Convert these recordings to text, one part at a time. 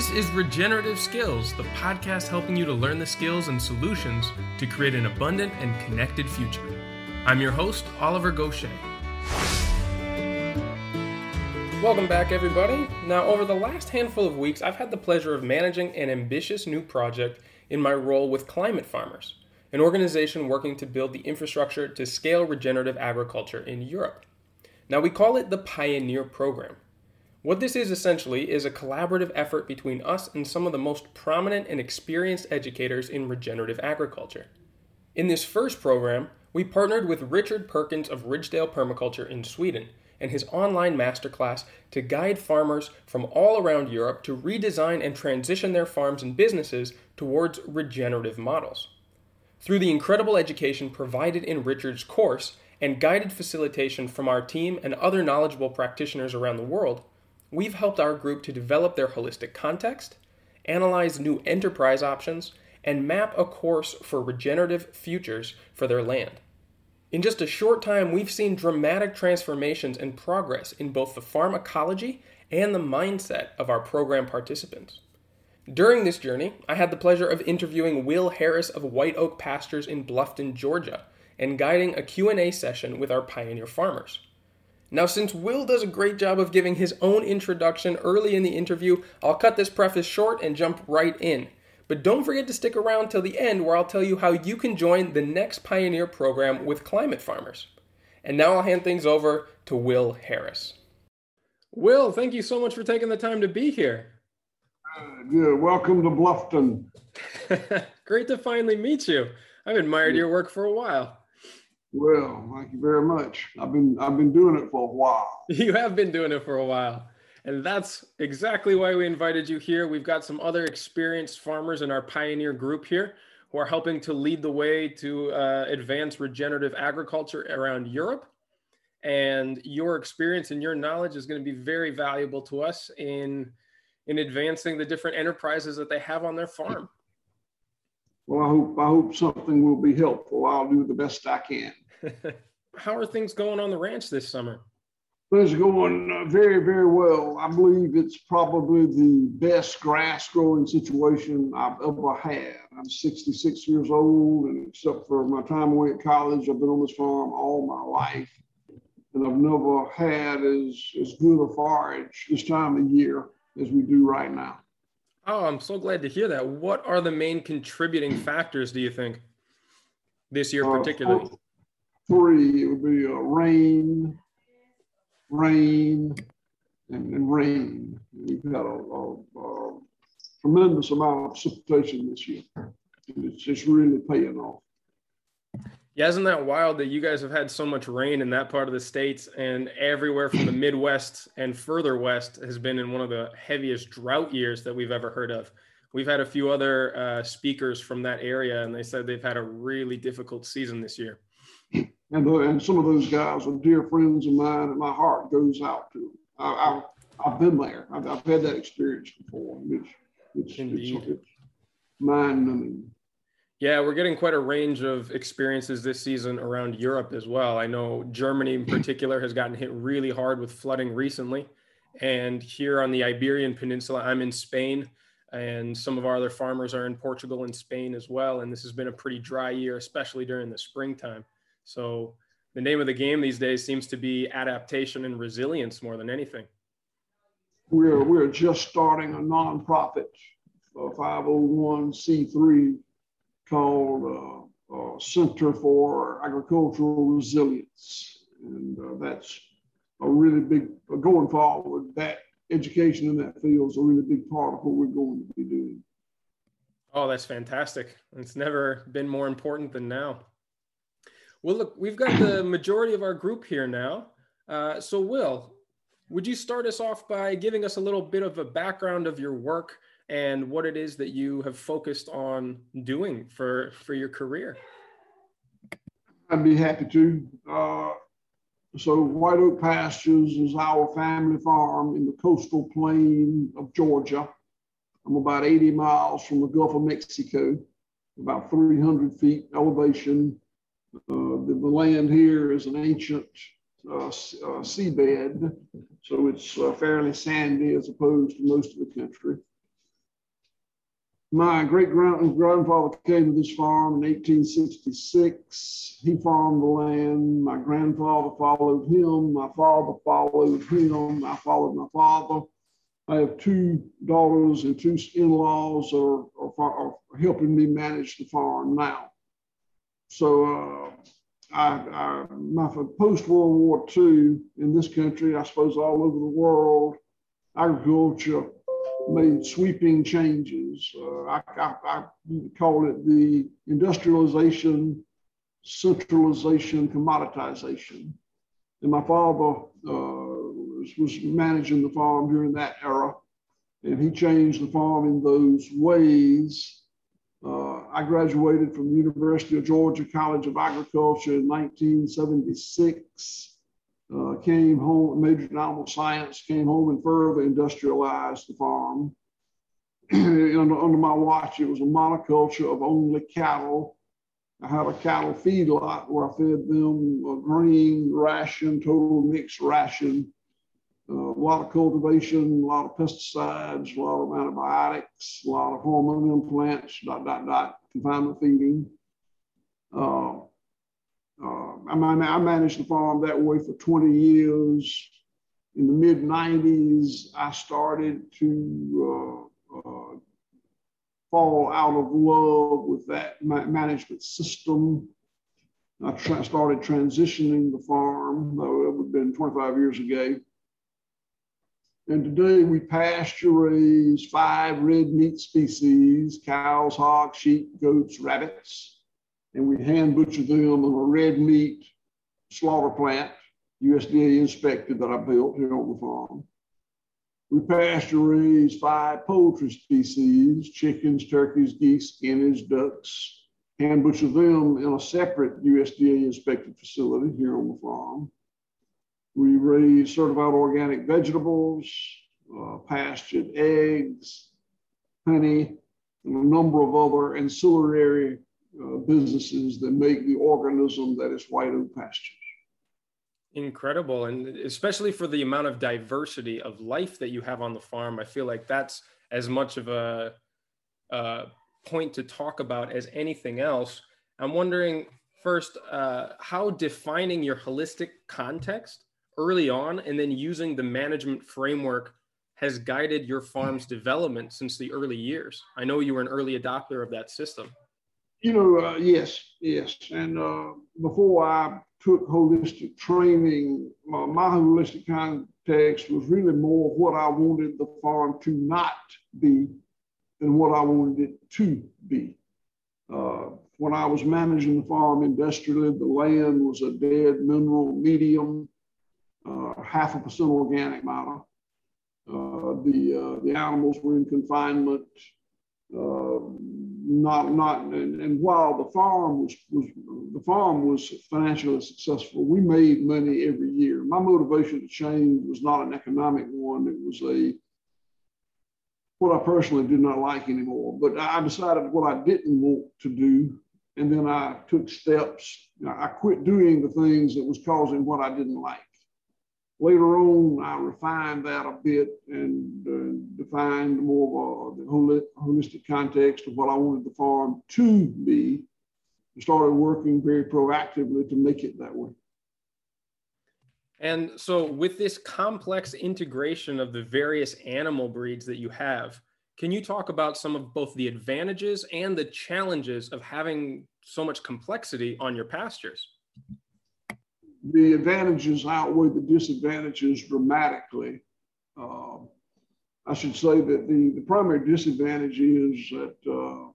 This is Regenerative Skills, the podcast helping you to learn the skills and solutions to create an abundant and connected future. I'm your host, Oliver Goshey. Welcome back, everybody. Now, over the last handful of weeks, I've had the pleasure of managing an ambitious new project in my role with Climate Farmers, an organization working to build the infrastructure to scale regenerative agriculture in Europe. Now, we call it the Pioneer Program. What this is essentially is a collaborative effort between us and some of the most prominent and experienced educators in regenerative agriculture. In this first program, we partnered with Richard Perkins of Ridgedale Permaculture in Sweden and his online masterclass to guide farmers from all around Europe to redesign and transition their farms and businesses towards regenerative models. Through the incredible education provided in Richard's course and guided facilitation from our team and other knowledgeable practitioners around the world, we've helped our group to develop their holistic context, analyze new enterprise options, and map a course for regenerative futures for their land. In just a short time, we've seen dramatic transformations and progress in both the farm ecology and the mindset of our program participants. During this journey, I had the pleasure of interviewing Will Harris of White Oak Pastures in Bluffton, Georgia, and guiding a Q&A session with our pioneer farmers. Now, since Will does a great job of giving his own introduction early in the interview, I'll cut this preface short and jump right in. But don't forget to stick around till the end where I'll tell you how you can join the next Pioneer program with climate farmers. And now I'll hand things over to Will Harris. Will, thank you so much for taking the time to be here. Uh, yeah, welcome to Bluffton. Great to finally meet you. I've admired your work for a while. Well, thank you very much. I've been I've been doing it for a while. You have been doing it for a while. And that's exactly why we invited you here. We've got some other experienced farmers in our pioneer group here who are helping to lead the way to uh, advance regenerative agriculture around Europe. And your experience and your knowledge is going to be very valuable to us in, in advancing the different enterprises that they have on their farm. Well, I hope I hope something will be helpful. I'll do the best I can. How are things going on the ranch this summer? It's going uh, very, very well. I believe it's probably the best grass growing situation I've ever had. I'm 66 years old, and except for my time away at college, I've been on this farm all my life. And I've never had as, as good a forage this time of year as we do right now. Oh, I'm so glad to hear that. What are the main contributing factors, do you think, this year uh, particularly? Uh, three. It would be uh, rain, rain and, and rain. We've had a, a, a, tremendous amount of precipitation this year. It's just really paying off. Yeah, isn't that wild that you guys have had so much rain in that part of the states and everywhere from the Midwest and further west has been in one of the heaviest drought years that we've ever heard of. We've had a few other uh, speakers from that area, and they said they've had a really difficult season this year and, the, and some of those guys are dear friends of mine, and my heart goes out to them. I, have been there. I've, I've, had that experience before. It's, it's, it's, it's mind numbing. Yeah, we're getting quite a range of experiences this season around Europe as well. I know Germany in particular has gotten hit really hard with flooding recently. And here on the Iberian Peninsula, I'm in Spain, and some of our other farmers are in Portugal and Spain as well. And this has been a pretty dry year, especially during the springtime. So the name of the game these days seems to be adaptation and resilience more than anything. We're, we're just starting a nonprofit, a 501c3 called uh, uh, Center for Agricultural Resilience. And uh, that's a really big, uh, going forward, that education in that field is a really big part of what we're going to be doing. Oh, that's fantastic. It's never been more important than now. Well, look, we've got the majority of our group here now. Uh, so, Will, would you start us off by giving us a little bit of a background of your work and what it is that you have focused on doing for, for your career? I'd be happy to. Uh, so, White Oak Pastures is our family farm in the coastal plain of Georgia. I'm about 80 miles from the Gulf of Mexico, about 300 feet elevation the, the, land here is an ancient uh, uh, seabed, so it's fairly sandy as opposed to most of the country. my great grandfather came to this farm in 1866. He farmed the land. My grandfather followed him. My father followed him. I followed my father. I have two daughters and two in-laws that are, are, are helping me manage the farm now. So uh, I, I, my post World War II in this country, I suppose all over the world, agriculture made sweeping changes. Uh, I, I, I, call it the industrialization, centralization, commoditization. And my father uh, was, managing the farm during that era, and he changed the farm in those ways. Uh, I graduated from University of Georgia College of Agriculture in 1976 uh, came home, majored in animal science, came home and further industrialized the farm. under, under my watch, it was a monoculture of only cattle. I had a cattle feedlot where I fed them a grain ration, total mixed ration, uh, a lot of cultivation, a lot of pesticides, a lot of antibiotics, a lot of hormone implants, dot, dot, dot, confinement feeding. Uh, uh, I, I managed the farm that way for 20 years. In the mid 90s, I started to uh, uh, fall out of love with that ma- management system. I tra- started transitioning the farm, though it would have been 25 years ago. And today we pasture raise five red meat species cows, hogs, sheep, goats, rabbits and we hand butcher them on a red meat slaughter plant, USDA inspected that I built here on the farm. We pasture raise five poultry species, chickens, turkeys, geese, guineas, ducks, hand butcher them in a separate USDA inspected facility here on the farm. We raise certified organic vegetables, uh, pastured eggs, honey, and a number of other ancillary uh, businesses that make the organism that is white oak pastures. Incredible. And especially for the amount of diversity of life that you have on the farm, I feel like that's as much of a, a point to talk about as anything else. I'm wondering first, uh, how defining your holistic context early on and then using the management framework has guided your farm's development since the early years. I know you were an early adopter of that system. You know, uh, yes, yes. And uh, before I took holistic training, uh, my holistic context was really more what I wanted the farm to not be than what I wanted it to be. Uh, when I was managing the farm industrially, the land was a dead mineral medium, uh, half a percent organic matter. Uh, the, the animals were in confinement not not and, and, while the farm was was the farm was financially successful we made money every year. My motivation to change was not an economic one. It was a what i personally did not like anymore but i decided what i didn't want to do and then i took steps. I quit doing the things that was causing what i didn't like Later on, I refined that a bit and uh, defined more of a, the holistic context of what I wanted the farm to be. and started working very proactively to make it that way. And so, with this complex integration of the various animal breeds that you have, can you talk about some of both the advantages and the challenges of having so much complexity on your pastures? The advantages outweigh the disadvantages dramatically. Uh, I should say that the, the primary disadvantage is that uh,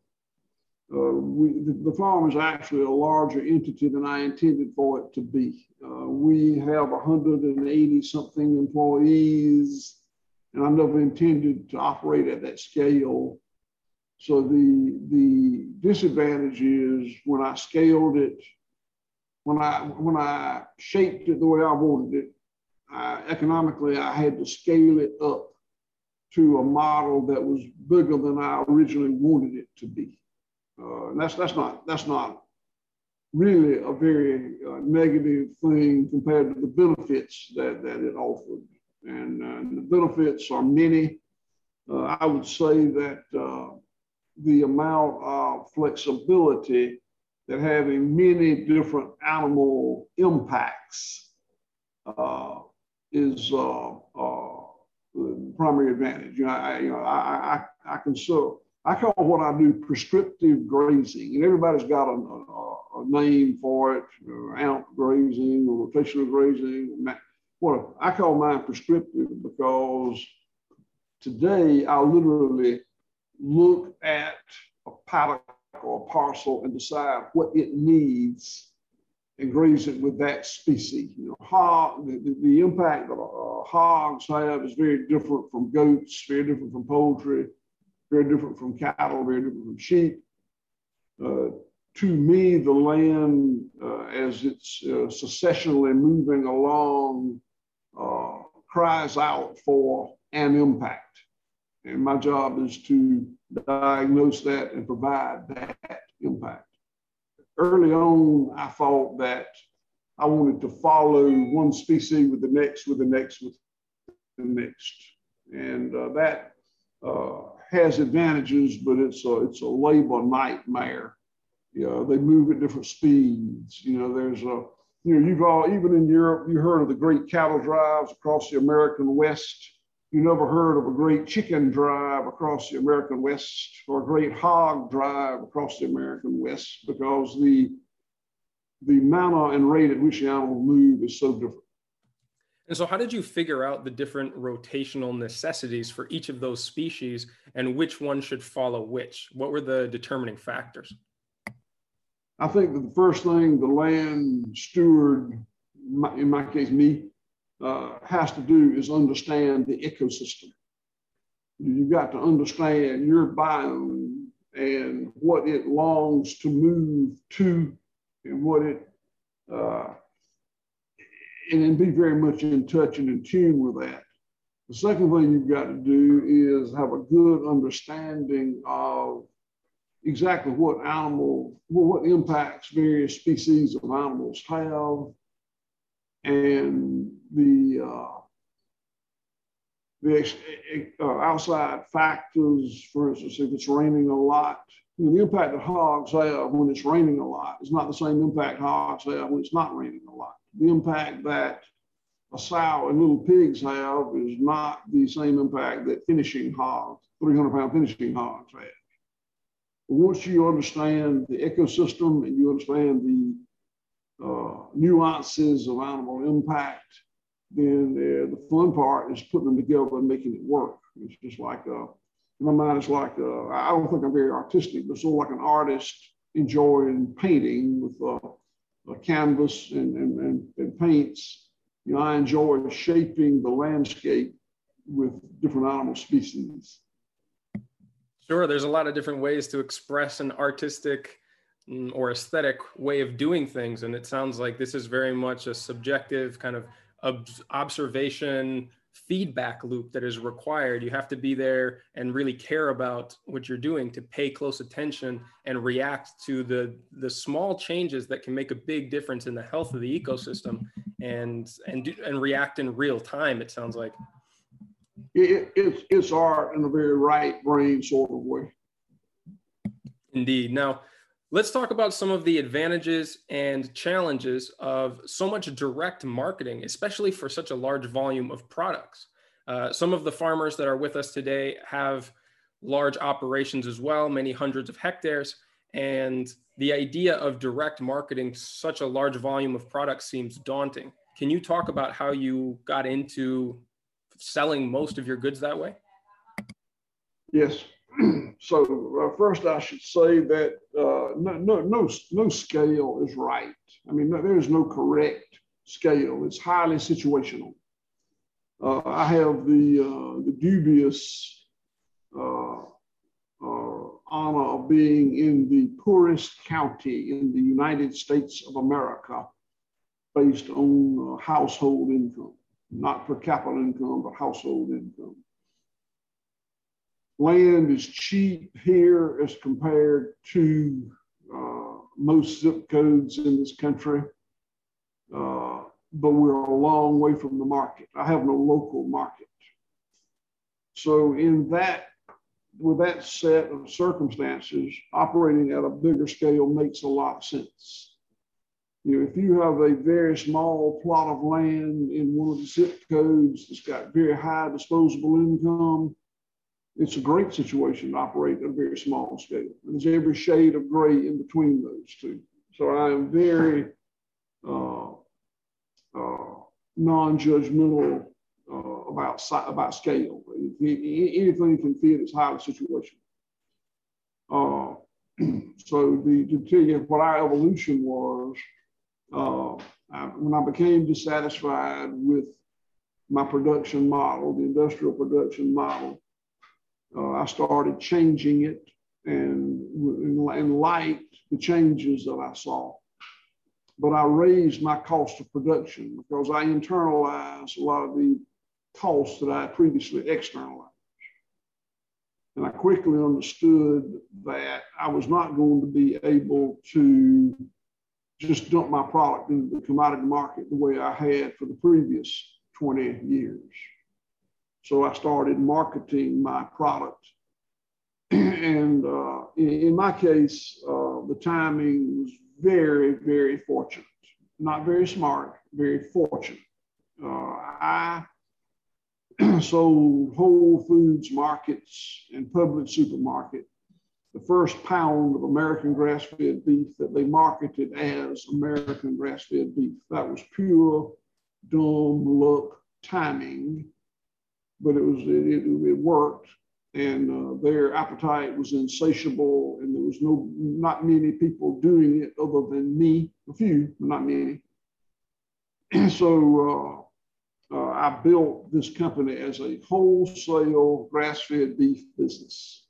uh, we, the, the, farm is actually a larger entity than I intended for it to be. Uh, we have 180 something employees, and I never intended to operate at that scale. So the, the disadvantage is when I scaled it when I when I shaped it the way I wanted it, I, economically I had to scale it up to a model that was bigger than I originally wanted it to be. Uh, and that's that's not that's not really a very uh, negative thing compared to the benefits that, that it offered. And uh, the benefits are many. Uh, I would say that uh, the amount of flexibility that having many different animal impacts uh, is uh, uh, the primary advantage. You know, I, you know, I, I, I consider, I call what I do prescriptive grazing, and everybody's got a, a, a name for it, you AMP grazing or rotational grazing. What I call mine prescriptive because today I literally look at a paddock or a parcel and decide what it needs and graze it with that species. You know, hog, the, the impact that uh, hogs have is very different from goats, very different from poultry, very different from cattle, very different from sheep. Uh, to me, the land, uh, as it's uh, successionally moving along, uh, cries out for an impact. And my job is to diagnose that and provide that impact. Early on, I thought that I wanted to follow one species with the next, with the next, with the next. And uh, that uh, has advantages, but it's a, it's a labor nightmare. You know, they move at different speeds. You know, there's a, you know, you've all, even in Europe, you heard of the great cattle drives across the American West you never heard of a great chicken drive across the American West or a great hog drive across the American West because the the manner and rate at which the animals move is so different. And so, how did you figure out the different rotational necessities for each of those species and which one should follow which? What were the determining factors? I think that the first thing the land steward, in my case, me, uh, has to do is understand the ecosystem. You've got to understand your biome and what it longs to move to and what it, uh, and then be very much in touch and in tune with that. The second thing you've got to do is have a good understanding of exactly what animal, what impacts various species of animals have and the uh, the uh, outside factors, for instance, if it's raining a lot, you know, the impact that hogs have when it's raining a lot is not the same impact hogs have when it's not raining a lot. The impact that a sow and little pigs have is not the same impact that finishing hogs, 300 pound finishing hogs have. But once you understand the ecosystem and you understand the uh, nuances of animal impact, then uh, the fun part is putting them together and making it work. It's just like, uh, in my mind, it's like, uh, I don't think I'm very artistic, but sort of like an artist enjoying painting with uh, a canvas and, and, and, and paints. You know, I enjoy shaping the landscape with different animal species. Sure, there's a lot of different ways to express an artistic Mm, or aesthetic way of doing things. And it sounds like this is very much a subjective kind of ob- observation feedback loop that is required. You have to be there and really care about what you're doing to pay close attention and react to the the small changes that can make a big difference in the health of the ecosystem and and do, and react in real time. It sounds like it, it's it's art in a very right brain sort of way. Indeed. Now Let's talk about some of the advantages and challenges of so much direct marketing, especially for such a large volume of products. Uh, some of the farmers that are with us today have large operations as well, many hundreds of hectares. And the idea of direct marketing such a large volume of products seems daunting. Can you talk about how you got into selling most of your goods that way? Yes. so uh, first I should say that uh, no, no, no, no scale is right. I mean, no, there is no correct scale. It's highly situational. Uh, I have the, uh, the dubious uh, uh, honor of being in the poorest county in the United States of America based on household income, not per capita income, but household income land is cheap here as compared to uh, most zip codes in this country, uh, but we're a long way from the market. I have no local market. So, in that with that set of circumstances, operating at a bigger scale makes a lot of sense. You know, if you have a very small plot of land in one of the zip codes that's got very high disposable income, it's a great situation to operate at a very small scale. There's every shade of gray in between those two. So I am very uh, uh, non-judgmental uh, about about scale. Anything can fit its highly situation. Uh, so the, to tell you what our evolution was, uh, I, when I became dissatisfied with my production model, the industrial production model, uh, I started changing it and, and liked the changes that I saw. But I raised my cost of production because I internalized a lot of the costs that I previously externalized. And I quickly understood that I was not going to be able to just dump my product into the commodity market the way I had for the previous 20 years. So I started marketing my product. and uh, in, in, my case, uh, the timing was very, very fortunate. Not very smart, very fortunate. Uh, I sold Whole Foods markets and Publix supermarket the first pound of American grass fed beef that they marketed as American grass fed beef. That was pure dumb luck timing but it was it, it, it worked, and uh, their appetite was insatiable, and there was no not many people doing it other than me, a few, not many. And so uh, uh, I built this company as a wholesale grass-fed beef business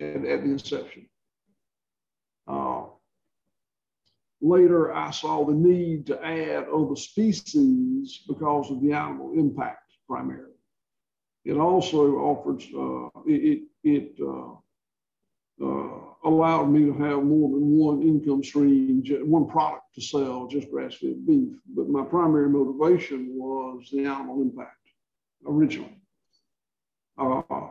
at, at the inception. Uh, later, I saw the need to add other species because of the animal impact primarily. It also offers, uh, it, it uh, uh, allowed me to have more than one income stream, one product to sell, just grass-fed beef. But my primary motivation was the animal impact originally. Uh,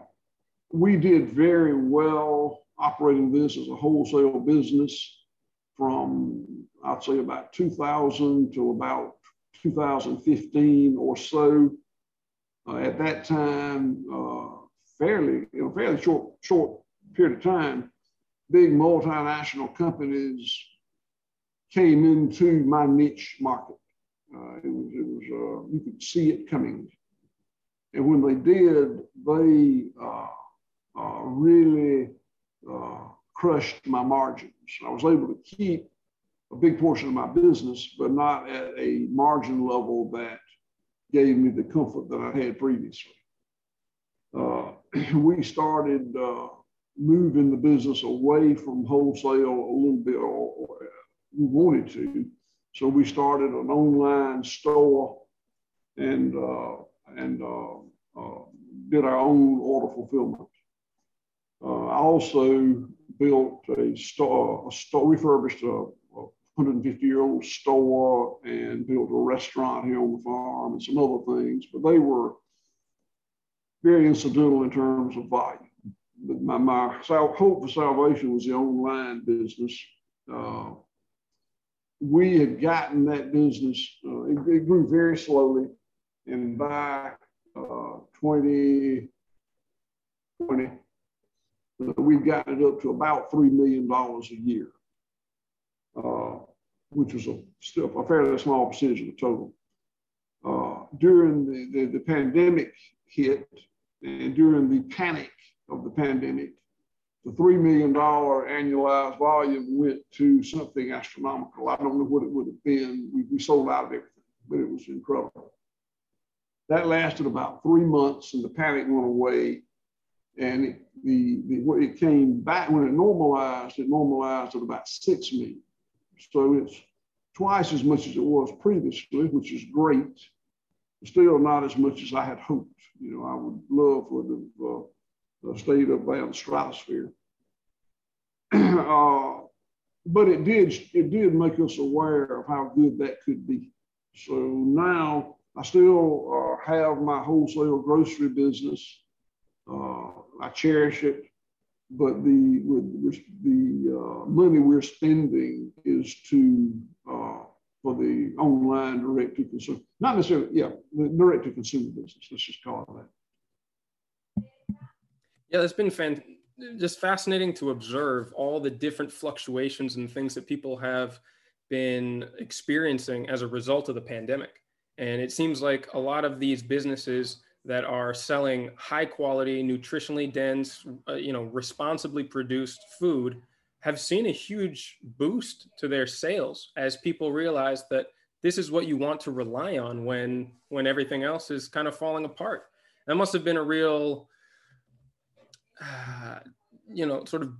we did very well operating this as a wholesale business from, I'd say, about 2000 to about 2015 or so at that time, uh, fairly, you know, fairly short, short period of time, big multinational companies came into my niche market. Uh, it was, it was uh, you could see it coming. And when they did, they uh, uh, really crushed my margins. I was able to keep a big portion of my business, but not at a margin level that gave me the comfort that I had previously. Uh, we started uh, moving the business away from wholesale a little bit, or, we wanted to. So we started an online store and uh, and uh, uh, did our own order fulfillment. Uh, I also built a store, a store refurbished a 150 year old store and built a restaurant here on the farm and some other things, but they were very incidental in terms of volume. But my, my hope for salvation was the online business. Uh, we had gotten that business, uh, it, it, grew very slowly. And by uh, 2020, uh, we've gotten it up to about $3 million a year. Uh, which was a, still a fairly small percentage of the total. Uh, during the, the, the, pandemic hit and during the panic of the pandemic, the $3 million annualized volume went to something astronomical. I don't know what it would have been. We, we sold out of everything, but it was incredible. That lasted about three months and the panic went away. And it, the, the, it came back when it normalized, it normalized at about 6 million. So it's twice as much as it was previously, which is great. Still not as much as I had hoped. You know, I would love for the, uh, state of the stratosphere. uh, but it did it did make us aware of how good that could be. So now I still uh, have my wholesale grocery business. Uh, I cherish it. But the the uh, money we're spending is to uh, for the online direct to consumer, not necessarily, yeah, the direct to consumer business. Let's just call it that. Yeah, it's been fan- just fascinating to observe all the different fluctuations and things that people have been experiencing as a result of the pandemic. And it seems like a lot of these businesses that are selling high quality, nutritionally dense, uh, you know, responsibly produced food have seen a huge boost to their sales as people realize that this is what you want to rely on when when everything else is kind of falling apart. That must have been a real, uh, you know, sort of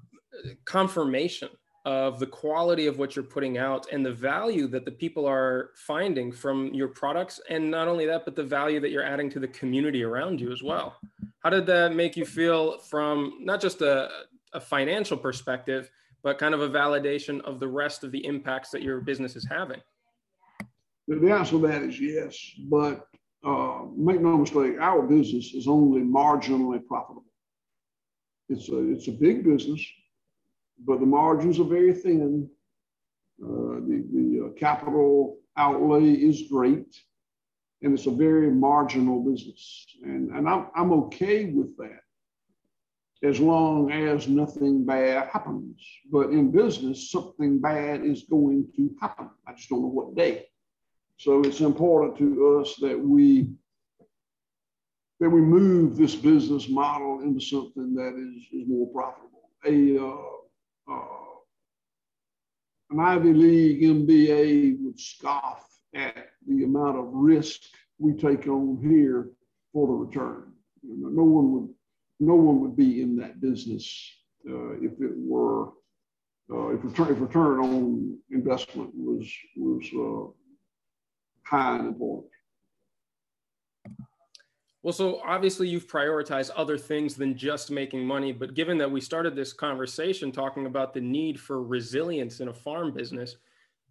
confirmation of the quality of what you're putting out and the value that the people are finding from your products. And not only that but the value that you're adding to the community around you as well. How did that make you feel from not just a, a financial perspective but kind of a validation of the rest of the impacts that your business is having? The answer to that is yes but uh, make no mistake our business is only marginally profitable. It's a, it's a big business but the margins are very thin. Uh, the the uh, capital outlay is great, and it's a very marginal business. And, and I'm, I'm okay with that as long as nothing bad happens. But in business, something bad is going to happen. I just don't know what day. So it's important to us that we that we move this business model into something that is, is more profitable. A uh, an Ivy League MBA would scoff at the amount of risk we take on here for the return. You know, no one would, no one would be in that business uh, if it were, uh, if, return, if return on investment was was uh, high and important. Well, so obviously you've prioritized other things than just making money, but given that we started this conversation talking about the need for resilience in a farm business,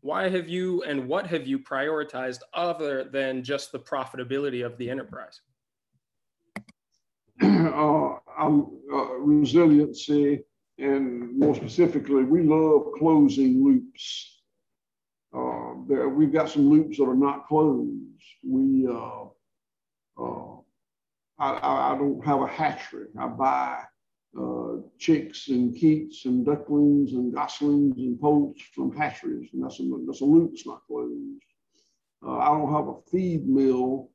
why have you and what have you prioritized other than just the profitability of the enterprise? Uh, uh, resiliency, and more specifically, we love closing loops. Uh, there, we've got some loops that are not closed. We uh, uh, I, I, I don't have a hatchery. I buy uh, chicks and keets and ducklings and goslings and poults from hatcheries, and that's a, that's a loop that's not closed. Uh, I don't have a feed mill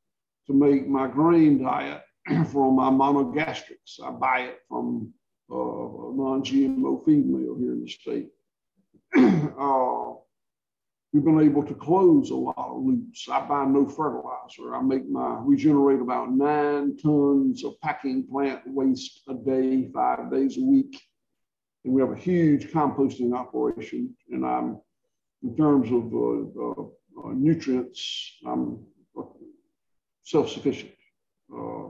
to make my grain diet from my monogastrics. I buy it from uh, a non-GMO feed mill here in the state. we've been able to close a lot of loops. I buy no fertilizer. I make my, we generate about nine tons of packing plant waste a day, five days a week. And we have a huge composting operation. And I'm, in terms of uh, uh, uh nutrients, I'm self sufficient. Uh,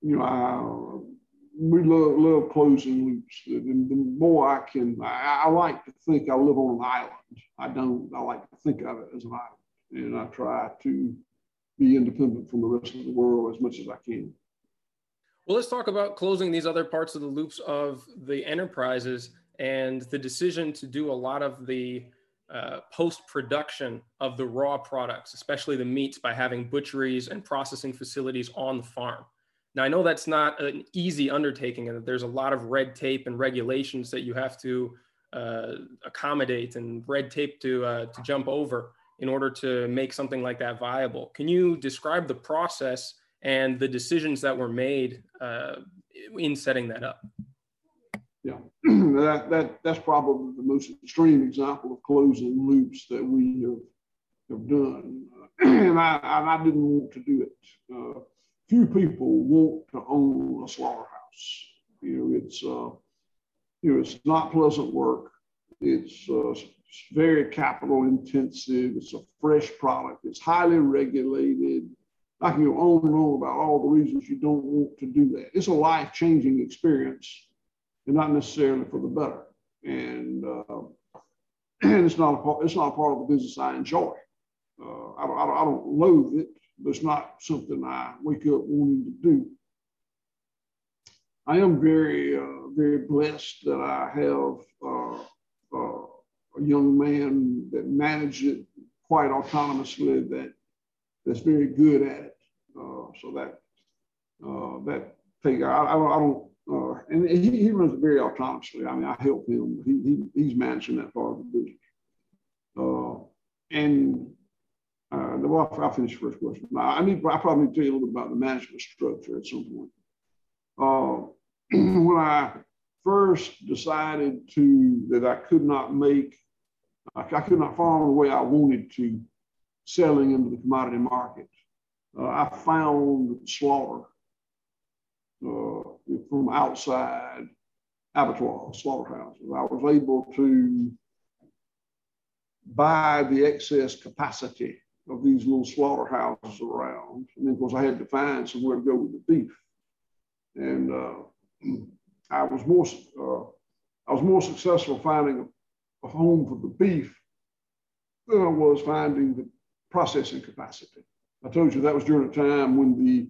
you know, I, we love, love closing loops. And the more I can, I, I, like to think I live on an island. I don't, I like to think of it as an island. And I try to be independent from the rest of the world as much as I can. Well, let's talk about closing these other parts of the loops of the enterprises and the decision to do a lot of the uh, post production of the raw products, especially the meats, by having butcheries and processing facilities on the farm. Now, I know that's not an easy undertaking and there's a lot of red tape and regulations that you have to uh, accommodate and red tape to, uh, to jump over in order to make something like that viable. Can you describe the process and the decisions that were made uh, in setting that up? Yeah, that, that, that's probably the most extreme example of closing loops that we have, have done. and, I, and I didn't want to do it. Few people want to own a slaughterhouse. You know, it's uh, you know, it's not pleasant work. It's, uh, very capital intensive. It's a fresh product. It's highly regulated. I can go on and on about all the reasons you don't want to do that. It's a life changing experience, and not necessarily for the better. And uh, and it's not a part, it's not a part of the business I enjoy. Uh, I, don't, I don't loathe it, but it's not something I wake up wanting to do. I am very, uh, very blessed that I have uh, uh, a young man that manages it quite autonomously, that that's very good at it. Uh, so that uh, that thing, I, I, I don't, uh, and he, he runs it very autonomously. I mean, I help him. He, he he's managing that part of the business. and uh, well, I'll finish the first question. I need, I probably tell you a little bit about the management structure at some point. Uh, when I first decided to that I could not make, I could not farm the way I wanted to, selling into the commodity market. Uh, I found slaughter uh, from outside abattoirs, slaughterhouses. I was able to buy the excess capacity of these little slaughterhouses around. And then, of course, I had to find somewhere to go with the beef. And uh, I was more uh, I was more successful finding a, a, home for the beef than I was finding the processing capacity. I told you that was during a time when the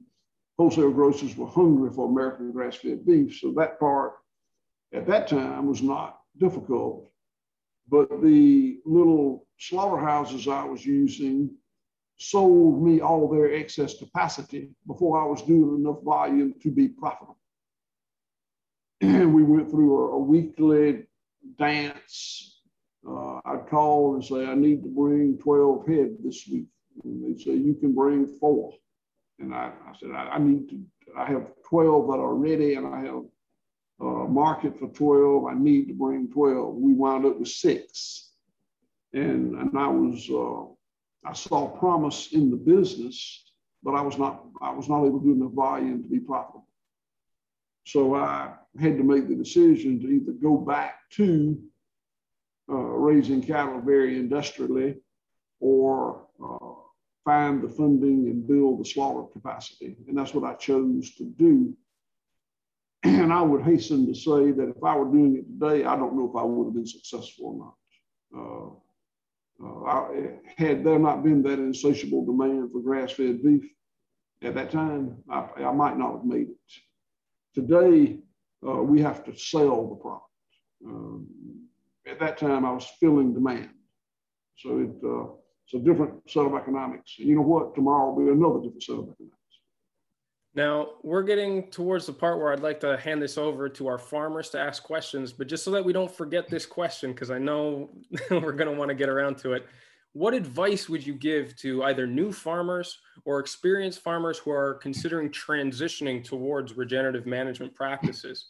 wholesale grocers were hungry for American grass-fed beef. So that part at that time was not difficult. But the little slaughterhouses I was using sold me all their excess capacity before I was doing enough volume to be profitable. And we went through a, a weekly dance. Uh, I'd call and say, I need to bring 12 head this week. And they'd say, You can bring four. And I, I said, I, I, need to, I have 12 that are ready and I have a market for 12. I need to bring 12. We wound up with six. And, and I was, uh, I saw promise in the business, but I was not I was not able to do enough volume to be profitable. So I had to make the decision to either go back to uh, raising cattle very industrially or uh, find the funding and build the slaughter capacity. And that's what I chose to do. And I would hasten to say that if I were doing it today, I don't know if I would have been successful or not. Uh, uh, had there not been that insatiable demand for grass-fed beef at that time, I, I might not have made it. Today, uh, we have to sell the product. Um, at that time, I was filling demand. So it, uh, it's a different set of economics. And you know what? Tomorrow will be another different set of economics. Now, we're getting towards the part where I'd like to hand this over to our farmers to ask questions, but just so that we don't forget this question, because I know we're going to want to get around to it. What advice would you give to either new farmers or experienced farmers who are considering transitioning towards regenerative management practices?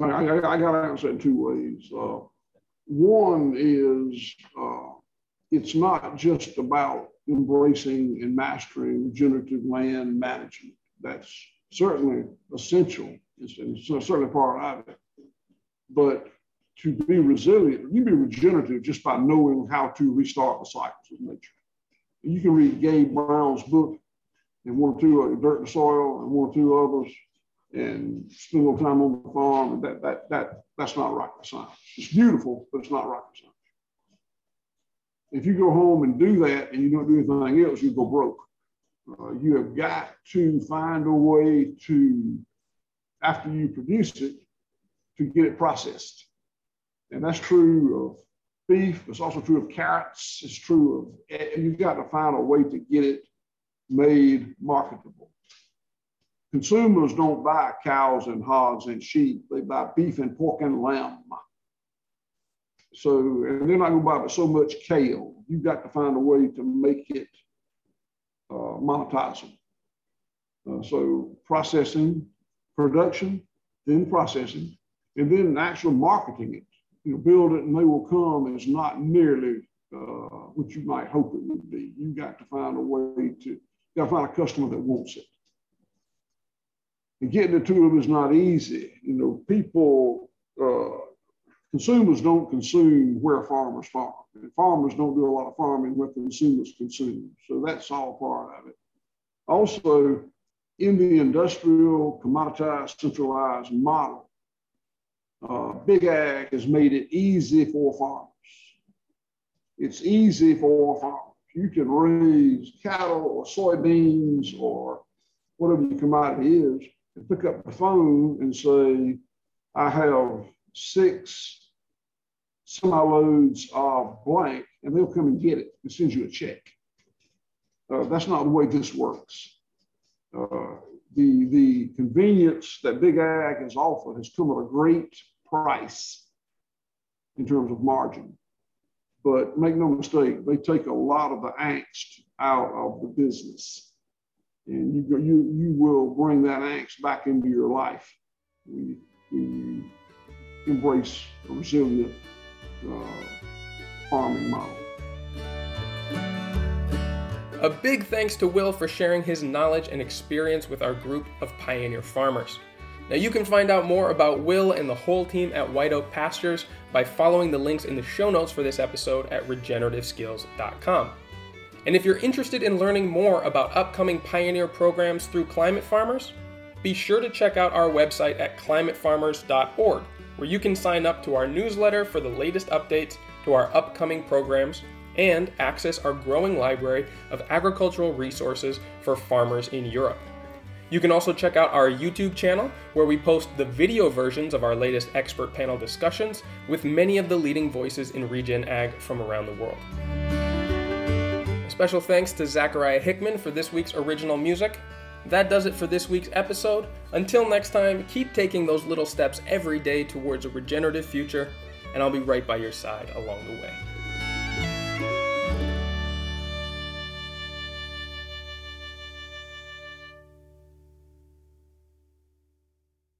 I, I, I got to answer in two ways. Uh, one is uh, it's not just about embracing and mastering regenerative land management. That's certainly essential. It's, it's certainly part of it. But to be resilient, you be regenerative just by knowing how to restart the cycles of nature. You can read Gabe Brown's book and one or two uh, Dirt to Soil and one or two others and spend a little time on the farm. That, that, that, that's not rocket science. It's beautiful, but it's not rocket science. If you go home and do that and you don't do anything else, you go broke. Uh, you have got to find a way to, after you produce it, to get it processed. And that's true of beef. It's also true of carrots. It's true of, and you've got to find a way to get it made marketable. Consumers don't buy cows and hogs and sheep. They buy beef and pork and lamb. So, and they're not going to buy but so much kale. You've got to find a way to make it uh, monetizable. Uh, so, processing, production, then processing, and then actual marketing it. You know, build it and they will come is not nearly uh, what you might hope it would be. You've got to find a way to, you got to find a customer that wants it. And getting it to them is not easy. You know, people, uh, consumers don't consume where farmers farm. And farmers don't do a lot of farming where consumers consume. So that's all part of it. Also, in the industrial, commoditized, centralized model, uh, Big Ag has made it easy for farmers. It's easy for farmers. You can raise cattle or soybeans or whatever your commodity is and pick up the phone and say, I have six semi loads of blank, and they'll come and get it and send you a check. Uh, that's not the way this works. Uh, the, the convenience that Big Ag has offered has come at a great price in terms of margin. But make no mistake, they take a lot of the angst out of the business. And you, you, you will bring that angst back into your life embrace a resilient uh, farming model. A big thanks to Will for sharing his knowledge and experience with our group of pioneer farmers. Now, you can find out more about Will and the whole team at White Oak Pastures by following the links in the show notes for this episode at regenerativeskills.com. And if you're interested in learning more about upcoming pioneer programs through Climate Farmers, be sure to check out our website at climatefarmers.org, where you can sign up to our newsletter for the latest updates to our upcoming programs and access our growing library of agricultural resources for farmers in Europe. You can also check out our YouTube channel, where we post the video versions of our latest expert panel discussions with many of the leading voices in regen ag from around the world. Special thanks to Zachariah Hickman for this week's original music. That does it for this week's episode. Until next time, keep taking those little steps every day towards a regenerative future, and I'll be right by your side along the way.